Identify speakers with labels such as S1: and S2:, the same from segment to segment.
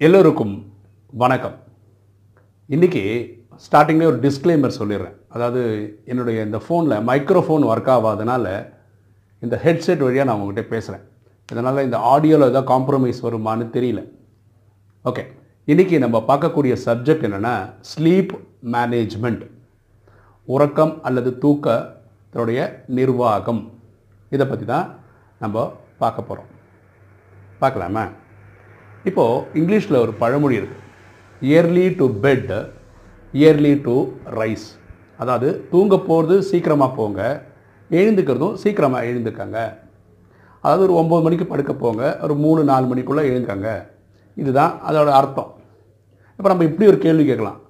S1: எல்லோருக்கும் வணக்கம். இன்றைக்கி ஸ்டார்டிங்லேயே ஒரு டிஸ்க்ளைமர் சொல்லிடுறேன். அதாவது என்னுடைய இந்த ஃபோனில் மைக்ரோஃபோன் ஒர்க் ஆகாதனால இந்த ஹெட்செட் வழியாக நான் உங்கள்கிட்ட பேசுகிறேன் இதனால் இந்த ஆடியோவில் ஏதாவது காம்ப்ரமைஸ் வருமான்னு தெரியல. ஓகே இன்றைக்கி நம்ம பார்க்கக்கூடிய சப்ஜெக்ட் என்னென்னா ஸ்லீப் மேனேஜ்மெண்ட் உறக்கம் அல்லது தூக்கத்தோடைய நிர்வாகம். இதை பற்றி தான் நம்ம பார்க்க போகிறோம் பார்க்கலாமா? இப்போது இங்கிலீஷில் ஒரு பழமொழி இருக்குது early to bed early to rise அதாவது தூங்க போகிறது சீக்கிரமாக போங்க எழுந்துக்கிறதும் சீக்கிரமாக எழுந்துக்கங்க. அதாவது ஒரு ஒம்பது மணிக்கு படுக்க போங்க ஒரு மூணு நாலு மணிக்குள்ளே எழுந்துக்கங்க. இதுதான் அதோட அர்த்தம். இப்போ நம்ம இப்படி ஒரு கேள்வி கேட்கலாம்.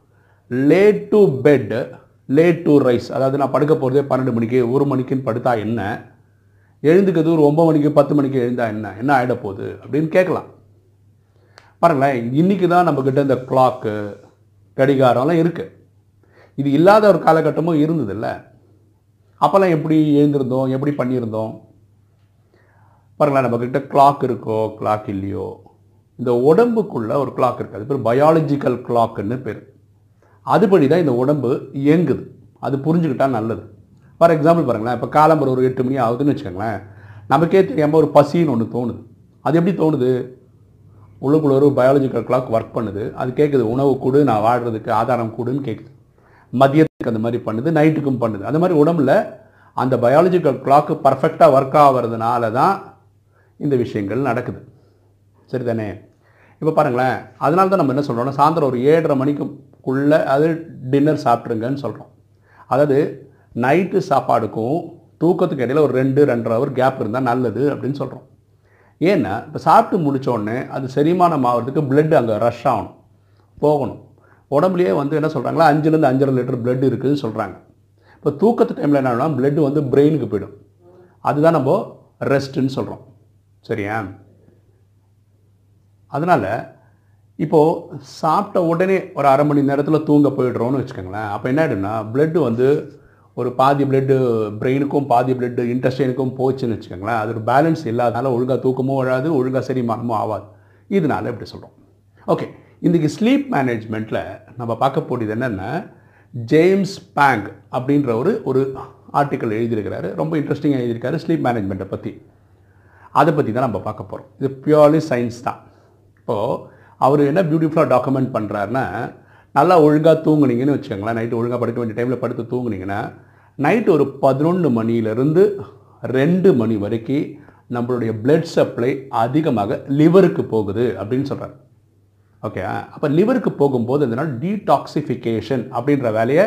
S1: Late to bed late to rise அதாவது நான் படுக்க போகிறதே பன்னெண்டு மணிக்கு ஒரு மணிக்குன்னு படுத்தா என்ன? எழுந்துக்கிறது ஒரு ஒம்பது மணிக்கு பத்து மணிக்கு எழுந்தா என்ன? என்ன ஆகிட போகுது? அப்படின்னு கேட்கலாம். பாருங்களேன் இன்றைக்கி தான் நம்மக்கிட்ட இந்த கிளாக்கு கடிகாரம்லாம் இருக்குது இது இல்லாத ஒரு காலகட்டமும் இருந்ததில்ல. அப்போல்லாம் எப்படி எழுந்திருந்தோம் எப்படி பண்ணியிருந்தோம்? பாருங்களேன் நம்மக்கிட்ட கிளாக் இருக்கோ கிளாக் இல்லையோ இந்த உடம்புக்குள்ளே ஒரு கிளாக் இருக்குது அது பேர் பயாலஜிக்கல் கிளாக்குன்னு பேர். அதுபடி தான் இந்த உடம்பு இயங்குது. அது புரிஞ்சுக்கிட்டால் நல்லது. ஃபார் எக்ஸாம்பிள் பாருங்களேன் இப்போ காலம்பரம் ஒரு எட்டு மணி ஆகுதுன்னு வச்சுக்கோங்களேன் நமக்கே தெரியாமல் ஒரு பசின்னு ஒன்று தோணுது. அது எப்படி தோணுது? உள்ளுக்குள்ள ஒரு பயாலஜிக்கல் கிளாக் ஒர்க் பண்ணுது. அது கேட்குது உணவு கொடு நான் வாழ்கிறதுக்கு ஆதாரம் கொடுன்னு கேட்குது மதியத்துக்கு அந்த மாதிரி பண்ணுது நைட்டுக்கும் பண்ணுது. அந்த மாதிரி உடம்புல அந்த பயாலஜிக்கல் கிளாக்கு பர்ஃபெக்டாக ஒர்க் ஆகிறதுனால தான் இந்த விஷயங்கள் நடக்குது. சரி தானே இப்போ பாருங்களேன் அதனால தான் நம்ம என்ன சொல்கிறோம்னா சாயந்தரம் ஒரு ஏழரை மணிக்குள்ளே அது டின்னர் சாப்பிட்ருங்கன்னு சொல்கிறோம் அதாவது நைட்டு சாப்பாடுக்கும் தூக்கத்துக்கு இடையில் ஒரு ரெண்டு ரெண்டரை ஹவர் கேப் இருந்தால் நல்லது அப்படின்னு சொல்கிறோம் ஏன்னா இப்போ சாப்பிட்டு முடித்தோடனே அது செரிமானம் ஆகிறதுக்கு பிளட் அங்கே ரஷ் ஆகணும். போகணும். உடம்புலேயே வந்து என்ன சொல்கிறாங்களா அஞ்சுலேருந்து அஞ்சரை லிட்டர் பிளட் இருக்குதுன்னு சொல்கிறாங்க இப்போ தூக்கத்து டைமில் என்ன ஆகும்னா பிளட் வந்து பிரெயினுக்கு போயிடும். அதுதான் நம்ம ரெஸ்ட்டுன்னு சொல்கிறோம் சரியா? அதனால் இப்போது சாப்பிட்ட உடனே ஒரு அரை மணி நேரத்தில் தூங்க போயிடுறோம்னு வச்சுக்கோங்களேன். அப்போ என்ன ஆகிடும்னா பிளட்டு வந்து ஒரு பாதி பிளட்டு பிரெயினுக்கும் பாதி பிளட்டு இன்டஸ்டைனுக்கும் போச்சுன்னு வச்சுக்கோங்களேன். அது ஒரு பேலன்ஸ் இல்லாதனால ஒழுங்காக தூக்கமும் வராது ஒழுங்காக செரிமானமும் ஆகாது இதனால இப்படி சொல்கிறோம் ஓகே இன்றைக்கி ஸ்லீப் மேனேஜ்மெண்ட்டில் நம்ம பார்க்க போடியது என்னென்னா ஜேம்ஸ் பேங் அப்படின்ற ஒரு ஒரு ஆர்டிக்கல் எழுதியிருக்கிறாரு. ரொம்ப இன்ட்ரெஸ்டிங்காக எழுதியிருக்காரு ஸ்லீப் மேனேஜ்மெண்ட்டை பற்றி அதை பற்றி தான் நம்ம பார்க்க போகிறோம் இது பியூர்லி சயின்ஸ் தான். இப்போது அவர் என்ன பியூட்டிஃபுல்லாக டாக்குமெண்ட் பண்ணுறாருன்னா நல்லா ஒழுங்காக தூங்குனீங்கன்னு வச்சுக்கோங்களேன். நைட்டு ஒழுங்காக படுக்க வேண்டிய டைமில் படுத்து தூங்குனீங்கன்னா நைட்டு ஒரு பதினொன்று மணியிலேருந்து ரெண்டு மணி வரைக்கும் நம்மளுடைய பிளட் சப்ளை அதிகமாக லிவருக்கு போகுது அப்படின்னு சொல்கிறார் ஓகே அப்போ லிவருக்கு போகும்போது இதனால் டீடாக்சிஃபிகேஷன் அப்படின்ற வேலையை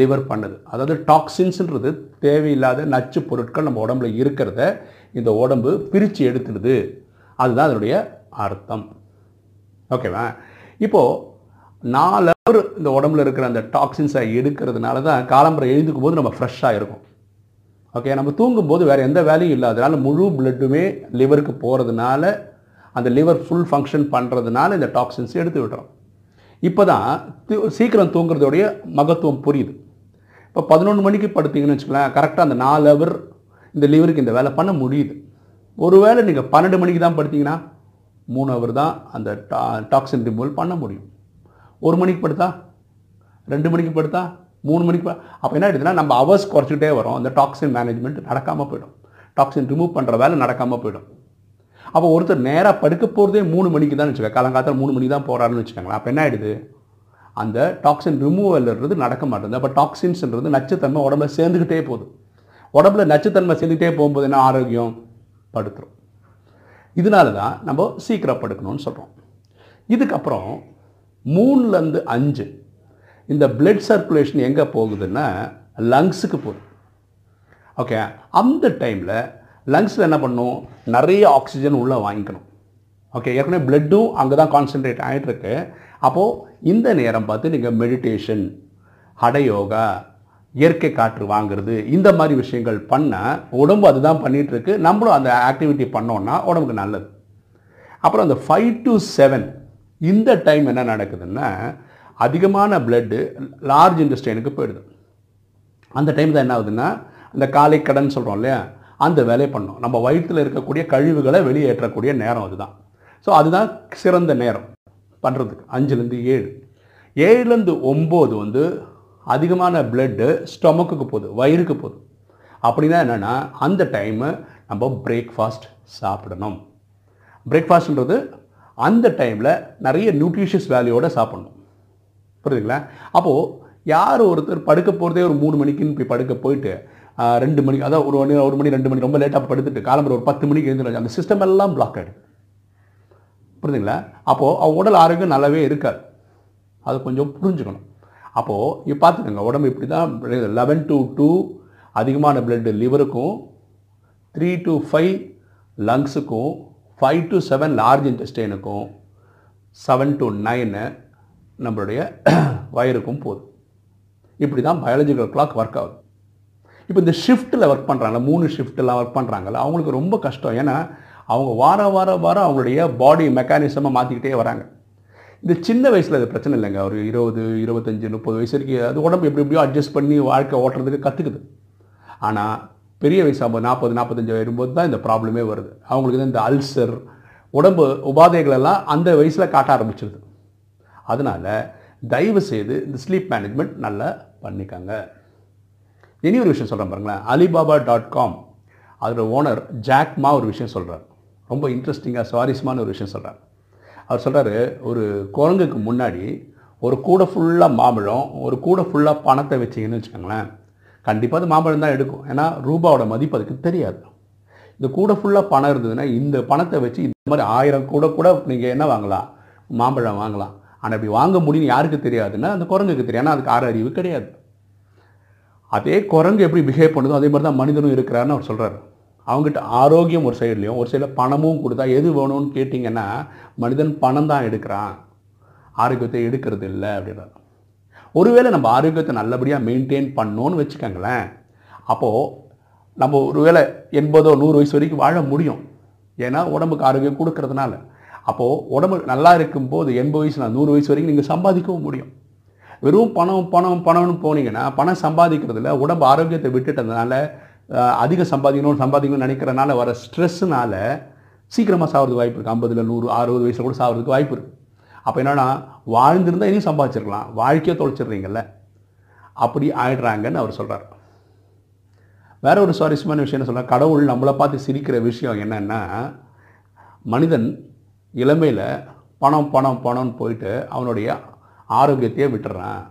S1: லிவர் பண்ணுது. அதாவது டாக்ஸின்ஸுன்றது தேவையில்லாத நச்சு பொருட்கள் நம்ம உடம்புல இருக்கிறத இந்த உடம்பு பிரித்து எடுத்துடுது. அதுதான் அதனுடைய அர்த்தம். ஓகேவா இப்போது நாலு ஹவர் இந்த உடம்புல இருக்கிற அந்த டாக்ஸின்ஸை எடுக்கிறதுனால தான் காலம்பரை எழுந்துக்கும் போது நம்ம ஃப்ரெஷ்ஷாக இருக்கும். ஓகே நம்ம தூங்கும்போது வேறு எந்த வேலையும் இல்லாதனால முழு பிளட்டுமே லிவருக்கு போகிறதுனால அந்த லிவர் ஃபுல் ஃபங்க்ஷன் பண்ணுறதுனால இந்த டாக்ஸின்ஸ் எடுத்து விடுறோம் இப்போ தான் சீக்கிரம் தூங்குறதோடைய மகத்துவம் புரியுது. இப்போ பதினொன்று மணிக்கு படுத்தீங்கன்னு வச்சுக்கலாம் கரெக்டாக அந்த நாலு ஹவர் இந்த லிவருக்கு இந்த வேலை பண்ண முடியுது. ஒருவேளை நீங்கள் பன்னெண்டு மணிக்கு தான் படுத்தீங்கன்னா மூணு ஹவர் தான் அந்த டா டாக்ஸின் ரிமூவல் பண்ண முடியும். ஒரு மணிக்கு படுத்தா? ரெண்டு மணிக்கு படுத்தா? மூணு மணிக்கு அப்போ என்ன ஆகிடுதுன்னா நம்ம ஹவர்ஸ் குறைச்சிக்கிட்டே வரோம். அந்த டாக்ஸின் மேனேஜ்மெண்ட் நடக்காமல் போயிடும். டாக்ஸின் ரிமூவ் பண்ணுற வேலை நடக்காமல் போயிடும். அப்போ ஒருத்தர் நேராக படுக்க போகிறதே மூணு மணிக்கு தான் வச்சுக்கோங்க. காலங்காலத்தில் மூணு மணிக்கு தான் போகிறாருன்னு வச்சுக்கோங்களேன். அப்போ என்ன ஆகிடுது அந்த டாக்ஸின் ரிமூவல்ன்றது நடக்க மாட்டேங்குது. அப்போ டாக்ஸின்ஸ்ன்றது நச்சுத்தன்மை உடம்புல சேர்ந்துக்கிட்டே போகுது. உடம்புல நச்சுத்தன்மை சேர்ந்துக்கிட்டே போகும்போது என்ன? ஆரோக்கியம்? படுத்துரும். இதனால தான் நம்ம சீக்கிரம் படுக்கணும்னு சொல்கிறோம் இதுக்கப்புறம் மூணுலேருந்து அஞ்சு. இந்த பிளட் சர்க்குலேஷன் எங்கே போகுதுன்னா லங்ஸுக்கு போகுது. ஓகே அந்த டைமில் லங்ஸில் என்ன பண்ணும்? நிறைய ஆக்சிஜன் உள்ளே வாங்கிக்கணும். ஓகே ஏற்கனவே பிளட்டும் அங்கே தான் கான்சென்ட்ரேட் ஆகிட்டுருக்கு அப்போது இந்த நேரம் பார்த்து நீங்கள் மெடிடேஷன் ஹடயோகா இயற்கை காற்று வாங்குறது இந்த மாதிரி விஷயங்கள் பண்ணால் உடம்பு அதுதான் பண்ணிகிட்ருக்கு நம்மளும் அந்த ஆக்டிவிட்டி பண்ணோன்னா உடம்புக்கு நல்லது. அப்புறம் அந்த ஃபைவ் டு செவன் இந்த டைம் என்ன நடக்குதுன்னா அதிகமான பிளட்டு லார்ஜ் இன்டஸ்டைனுக்கு போயிடுது. அந்த டைம் தான் என்ன ஆகுதுன்னா அந்த காலை கடன் சொல்கிறோம் இல்லையா அந்த வேலையை பண்ணோம். நம்ம வயிற்றில் இருக்கக்கூடிய கழிவுகளை வெளியேற்றக்கூடிய நேரம் அதுதான். ஸோ அதுதான் சிறந்த நேரம் பண்ணுறதுக்கு அஞ்சுலேருந்து ஏழு. ஏழுலேருந்து ஒம்பது வந்து அதிகமான பிளட்டு ஸ்டொமக்குக்கு போகுது வயிறுக்கு போகுது. அப்படின்னா என்னென்னா அந்த டைமு நம்ம பிரேக்ஃபாஸ்ட் சாப்பிடணும். பிரேக்ஃபாஸ்ட்ன்றது அந்த டைமில் நிறைய நியூட்ரிஷியஸ் வேல்யூவோட சாப்பிடணும். புரியுதுங்களா? அப்போது யார் ஒருத்தர் படுக்க போகிறதே ஒரு மூணு மணிக்குன்னு போய் படுக்க போயிட்டு ரெண்டு மணிக்கு அதான் ஒரு மணி ஒரு மணி ரெண்டு மணி ரொம்ப லேட்டாக படுத்துட்டு காலம்பரம் ஒரு பத்து மணிக்கு எழுந்துடும் அந்த சிஸ்டம் எல்லாம் பிளாக் ஆகிடுது புரியுதுங்களா? அப்போது அவள் உடல் ஆரோக்கியம் நல்லாவே இருக்காது. அது கொஞ்சம் புரிஞ்சுக்கணும். அப்போது இப்போ பார்த்துக்கோங்க உடம்பு இப்படி தான் லெவன் டு டூ அதிகமான பிளட்டு லிவருக்கும் த்ரீ டு ஃபைவ் லங்ஸுக்கும் ஃபைவ் டு செவன் லார்ஜ் இன்டெஸ்டைனுக்கும் செவன் டு நைனு நம்மளுடைய வயிறுக்கும் போதும். இப்படி தான் பயாலஜிக்கல் கிளாக் ஒர்க் ஆகுது. இப்போ இந்த ஷிஃப்ட்டில் ஒர்க் பண்ணுறாங்களா மூணு ஷிஃப்ட்டெல்லாம் ஒர்க் பண்ணுறாங்கல்ல அவங்களுக்கு ரொம்ப கஷ்டம். ஏன்னா அவங்க வார வார வாரம் அவங்களுடைய பாடி மெக்கானிசமாக மாற்றிக்கிட்டே வராங்க. இந்த சின்ன வயசில் அது பிரச்சனை இல்லைங்க. ஒரு இருபது இருபத்தஞ்சி முப்பது வயசு வரைக்கும் அது உடம்பு எப்படி எப்படியோ அட்ஜஸ்ட் பண்ணி வாழ்க்கை ஓட்டுறதுக்கு கற்றுக்குது ஆனால் பெரிய வயசு நாற்பது நாற்பத்தஞ்சு வரும்போது தான் இந்த ப்ராப்ளமே வருது. அவங்களுக்கு தான் இந்த அல்சர் உடம்பு உபாதைகளெல்லாம் அந்த வயசில் காட்ட ஆரம்பிச்சிருது. அதனால் தயவு செய்து இந்த ஸ்லீப் மேனேஜ்மெண்ட் நல்லா பண்ணிக்கோங்க. இனி ஒரு விஷயம் சொல்கிறேன் பாருங்களேன். அலிபாபா டாட் காம் அதோட ஓனர் ஜாக்மா ஒரு விஷயம் சொல்கிறார் ரொம்ப இன்ட்ரெஸ்டிங்காக சுவாரஸ்யமான ஒரு விஷயம் சொல்கிறார் அவர் சொல்கிறாரு ஒரு குரங்குக்கு முன்னாடி ஒரு கூடை ஃபுல்லாக மாம்பழம் ஒரு கூடை ஃபுல்லாக பணத்தை வச்சிங்கன்னு வச்சுக்கோங்களேன். கண்டிப்பாக அது மாம்பழம் தான் எடுக்கும். ஏன்னா ரூபாவோட மதிப்பு அதுக்கு தெரியாது. இந்த கூடை ஃபுல்லாக பணம் இருந்ததுன்னா இந்த பணத்தை வச்சு இந்த மாதிரி ஆயிரம் கூட கூட நீங்கள் என்ன வாங்கலாம்? மாம்பழம் வாங்கலாம். ஆனால் இப்படி வாங்க முடியும்னு யாருக்கு தெரியாதுன்னா அந்த குரங்குக்கு தெரியும். ஏன்னா அதுக்கு ஆறு அறிவு கிடையாது. அதே குரங்கு எப்படி பிஹேவ் பண்ணுதோ அதே மாதிரி தான் மனிதனும் இருக்கிறாருன்னு அவர் சொல்கிறாரு அவங்ககிட்ட ஆரோக்கியம் ஒரு சைட்லேயும் ஒரு சைடில் பணமும் கொடுத்தா எது வேணும்னு கேட்டிங்கன்னா மனிதன் பணம் தான் எடுக்கிறான். ஆரோக்கியத்தை எடுக்கிறது இல்லை அப்படின்றார். ஒருவேளை நம்ம ஆரோக்கியத்தை நல்லபடியாக மெயின்டைன் பண்ணோன்னு வச்சுக்கோங்களேன். அப்போது நம்ம ஒருவேளை எண்பதோ நூறு வயசு வரைக்கும் வாழ முடியும். ஏன்னா உடம்புக்கு ஆரோக்கியம் கொடுக்கறதுனால. அப்போது உடம்பு நல்லா இருக்கும்போது எண்பது வயசுல நூறு வயசு வரைக்கும் நீங்கள் சம்பாதிக்கவும் முடியும். வெறும் பணம் பணம் பணம்னு போனீங்கன்னா பணம் சம்பாதிக்கிறதுல உடம்பு ஆரோக்கியத்தை விட்டுட்டதுனால அதிக சம்பாதிக்கணும் சம்பாதிக்கணும்னு நினைக்கிறனால வர ஸ்ட்ரெஸ்ஸுனால சீக்கிரமாக சாகிறதுக்கு வாய்ப்பு இருக்குது ஐம்பதில் நூறு அறுபது வயசில் கூட சாகிறதுக்கு வாய்ப்பு இருக்குது அப்போ என்னென்னா வாழ்ந்திருந்தால் இனியும் சம்பாதிச்சிருக்கலாம். வாழ்க்கையை தொலைச்சிடுறீங்கல்ல. அப்படி ஆயிடுறாங்கன்னு அவர் சொல்கிறார் வேற ஒரு சுவாரஸ்யமான விஷயம் என்ன சொல்கிறார் கடவுள் நம்மளை பார்த்து சிரிக்கிற விஷயம் என்னென்னா மனிதன் இளமையில் பணம் பணம் பணம்னு போயிட்டு அவனுடைய ஆரோக்கியத்தையே விட்டுறான்.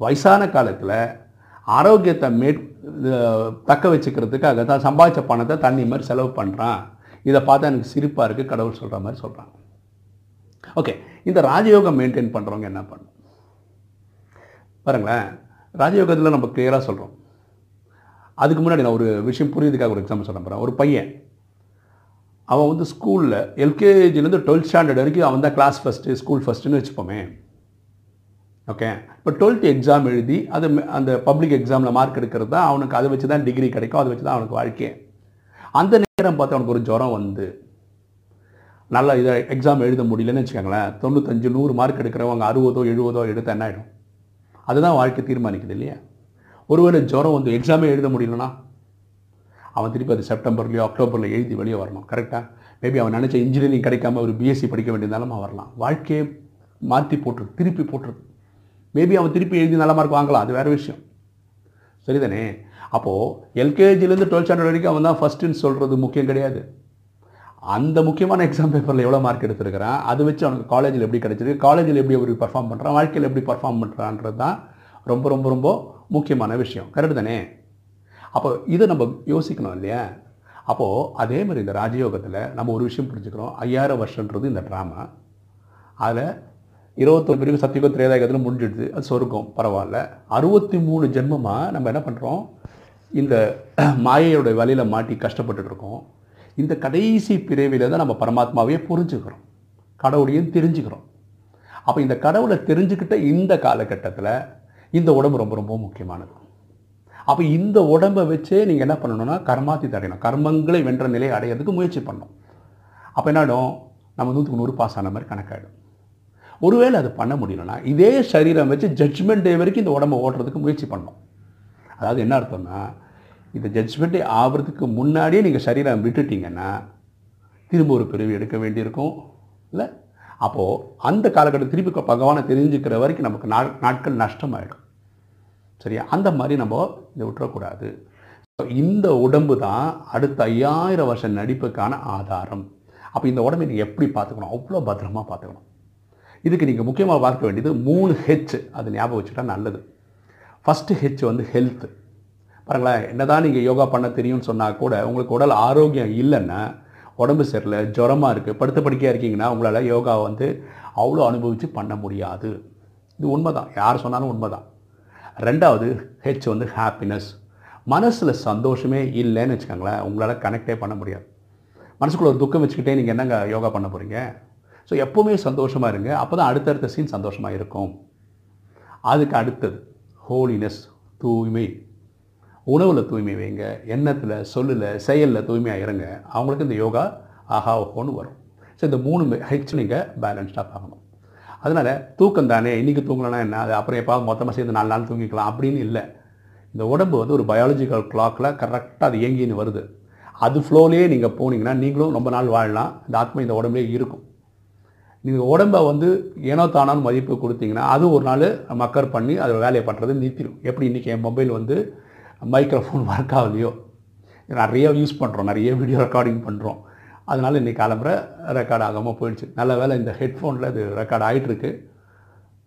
S1: வயசான காலத்தில் ஆரோக்கியத்தை மே தக்க வச்சுக்கிறதுக்காக தான் சம்பாதிச்ச பணத்தை தண்ணி மாதிரி செலவு பண்ணுறான் இதை பார்த்தா எனக்கு சிரிப்பாக இருக்குது கடவுள் சொல்கிற மாதிரி சொல்கிறான் ஓகே. இந்த ராஜயோகம் மெயின்டைன் பண்ணுறவங்க என்ன பண்ணும்? பாருங்களேன் ராஜயோகத்தில் நம்ம கிளியராக சொல்கிறோம் அதுக்கு முன்னாடி நான் ஒரு விஷயம் புரியுதுக்காக ஒரு எக்ஸாம்பிள் சொல்ல போகிறேன் ஒரு பையன் அவன் வந்து ஸ்கூலில் எல்கேஜிலேருந்து டுவெல்த் ஸ்டாண்டர்ட் வரைக்கும் அவன் தான் கிளாஸ் ஃபஸ்ட்டு ஸ்கூல் ஃபஸ்ட்டுன்னு வச்சுப்போமே. ஓகே இப்போ டுவெல்த் எக்ஸாம் எழுதி அது அந்த பப்ளிக் எக்ஸாமில் மார்க் எடுக்கிறது தான் அவனுக்கு அதை வச்சு தான் டிகிரி கிடைக்கும் அதை வச்சு தான் அவனுக்கு வாழ்க்கை. அந்த நேரம் பார்த்து அவனுக்கு ஒரு ஜுரம் வந்து நல்லா இதை எக்ஸாம் எழுத முடியலன்னு வச்சுக்கோங்களேன் தொண்ணூத்தஞ்சு நூறு மார்க் எடுக்கிறவங்க அறுபதோ எழுபதோ எடுத்த என்ன ஆகிடும் அதுதான் வாழ்க்கை தீர்மானிக்குது இல்லையா? ஒருவேளை ஜுரம் வந்து எக்ஸாமே எழுத முடியலனா அவன் திருப்பி அது செப்டம்பர்லேயோ அக்டோபரில் எழுதி வெளியே வரணும் கரெக்டாக மேபி அவன் நினச்ச இன்ஜினியரிங் கிடைக்காம ஒரு பிஎஸ்சி படிக்க வேண்டிய அவன் வரலாம். வாழ்க்கையை மாற்றி போட்டுரு திருப்பி போட்டுருது மேபி அவன் திருப்பி எழுதி நல்ல மார்க் வாங்கலாம் அது வேறு விஷயம். சரிதானே? அப்போது எல்கேஜிலேருந்து டுவெல்த் ஸ்டாண்டர்ட் வரைக்கும் அவன் தான் ஃபஸ்ட்டுன்னு சொல்கிறது முக்கியம் கிடையாது. அந்த முக்கியமான எக்ஸாம் பேப்பரில் எவ்வளோ மார்க் எடுத்திருக்கிறான்? அதை வச்சு அவனுக்கு காலேஜில் எப்படி கிடைச்சிருக்கு? காலேஜில் எப்படி அவர் பர்ஃபார்ம் பண்ணுறான் வாழ்க்கையில் எப்படி பர்ஃபார்ம் பண்ணுறான்றது தான் ரொம்ப ரொம்ப ரொம்ப முக்கியமான விஷயம். கரெக்டு தானே? அப்போ இதை நம்ம யோசிக்கணும் இல்லையா? அப்போது அதே மாதிரி இந்த ராஜயோகத்தில் நம்ம ஒரு விஷயம் புரிஞ்சுக்கிறோம். ஐயாயிரம் வருஷன்றது இந்த ட்ராமா அதில் இருபத்தொரு பிரிவு சத்தியுகம் திரேதாயகத்தில் முடிஞ்சிடுது. அது சொர்க்கம். பரவாயில்ல. அறுபத்தி மூணு ஜென்மமாக நம்ம என்ன பண்ணுறோம் இந்த மாயையோட வலையில் மாட்டி கஷ்டப்பட்டுட்டு இருக்கோம். இந்த கடைசி பிறவியில் தான் நம்ம பரமாத்மாவையே புரிஞ்சுக்கிறோம். கடவுளையும் தெரிஞ்சுக்கிறோம். அப்போ இந்த கடவுளை தெரிஞ்சுக்கிட்ட இந்த காலகட்டத்தில் இந்த உடம்பு ரொம்ப ரொம்ப முக்கியமானது. அப்போ இந்த உடம்பை வச்சே நீங்கள் என்ன பண்ணணும்னா கர்மாத்தி தடையணும். கர்மங்களை வென்ற நிலையை அடையிறதுக்கு முயற்சி பண்ணணும். அப்போ என்ன நம்ம நூற்றுக்கு நூறு பாஸ் ஆன மாதிரி கணக்காயிடும். ஒருவேளை அது பண்ண முடியலன்னா இதே சரீரம் வச்சு ஜட்ஜ்மெண்ட் டே வரைக்கும் இந்த உடம்பை ஓட்டுறதுக்கு முயற்சி பண்ணணும். அதாவது என்ன அர்த்தம்னா இந்த ஜட்ஜ்மெண்ட்டே ஆகிறதுக்கு முன்னாடியே நீங்கள் சரீரம் விட்டுட்டீங்கன்னா திரும்ப ஒரு பிறவி எடுக்க வேண்டியிருக்கும் இல்லை? அப்போது அந்த காலகட்டம் திருப்பி பகவானை தெரிஞ்சுக்கிற வரைக்கும் நமக்கு நா நாட்கள் நஷ்டமாயிடும். சரியா? அந்த மாதிரி நம்ம இதை விட்டுறக்கூடாது. இந்த உடம்பு தான் அடுத்த ஐயாயிரம் வருஷம் நடிப்புக்கான ஆதாரம். அப்போ இந்த உடம்பை நீங்கள் எப்படி பார்த்துக்கணும்? அவ்வளோ பத்திரமா பார்த்துக்கணும். இதுக்கு நீங்கள் முக்கியமாக பார்க்க வேண்டியது மூணு ஹெச் அது ஞாபகம் வச்சுட்டா நல்லது. ஃபஸ்ட்டு ஹெச் வந்து ஹெல்த்து பாருங்களேன் என்னதான் நீங்கள் யோகா பண்ண தெரியும்னு சொன்னால் கூட உங்களுக்கு உடல் ஆரோக்கியம் இல்லைன்னா உடம்பு சரியில்லை ஜுரமாக இருக்குது படுத்த படுக்கையாக இருக்கீங்கன்னா உங்களால் யோகா வந்து அவ்வளோ அனுபவித்து பண்ண முடியாது. இது உண்மை தான் யார் சொன்னாலும் உண்மை தான் ரெண்டாவது ஹெச் வந்து ஹாப்பினஸ் மனசில் சந்தோஷமே இல்லைன்னு வச்சுக்கோங்களேன் உங்களால் கனெக்டே பண்ண முடியாது. மனசுக்குள்ள ஒரு துக்கம் வச்சுக்கிட்டே நீங்கள் என்னங்க யோகா பண்ண போகிறீங்க ஸோ எப்போவுமே சந்தோஷமாக இருங்க அப்போ தான் அடுத்தடுத்த சீன் சந்தோஷமாக இருக்கும். அதுக்கு அடுத்தது ஹோலினஸ் தூய்மை. உணவில் தூய்மை வைங்க எண்ணத்தில் சொல்லில் செயலில் தூய்மையாக இருங்க. அவங்களுக்கு இந்த யோகா ஆஹா ஓஹோன்னு வரும். ஸோ இந்த மூணு ஹெச் நீங்கள் பேலன்ஸ்டாக பார்க்கணும். அதனால் தூக்கம் தானே இன்றைக்கி தூங்கலன்னா என்ன? அது அப்புறம் எப்போ மொத்தமாக சேர்ந்து நாலு நாள் தூங்கிக்கலாம் அப்படின்னு இல்லை. இந்த உடம்பு வந்து ஒரு பயாலஜிக்கல் கிளாக்கில் கரெக்டாக அது இயங்கின்னு வருது. அது ஃப்ளோலேயே நீங்கள் போனீங்கன்னா நீங்களும் ரொம்ப நாள் வாழலாம். இந்த ஆத்மா இந்த உடம்புலேயே இருக்கும். நீங்கள் உடம்பை வந்து ஏனோ தானோன்னு மதிப்பு கொடுத்தீங்கன்னா அது ஒரு நாள் மக்கர் பண்ணி அது வேலையை பண்ணுறது நிறுத்திடும் எப்படி இன்றைக்கி என் மொபைல் வந்து மைக்ரோஃபோன் ஒர்க் ஆகலையோ? நிறைய யூஸ் பண்ணுறோம் நிறைய வீடியோ ரெக்கார்டிங் பண்ணுறோம் அதனால் இன்றைக்கி கிளம்புற ரெக்கார்ட் ஆகாமல் போயிடுச்சு. நல்ல வேலை இந்த ஹெட்ஃபோனில் இது ரெக்கார்ட் ஆகிட்டுருக்கு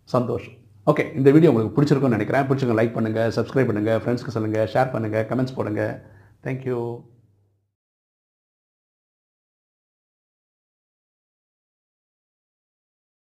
S1: சந்தோஷம். ஓகே இந்த வீடியோ உங்களுக்கு பிடிச்சிருக்கும்னு நினைக்கிறேன். பிடிச்சிங்க லைக் பண்ணுங்கள் சப்ஸ்கிரைப் பண்ணுங்கள் ஃப்ரெண்ட்ஸ்க்கு சொல்லுங்கள் ஷேர் பண்ணுங்கள் கமெண்ட்ஸ் போடுங்கள் தேங்க்யூ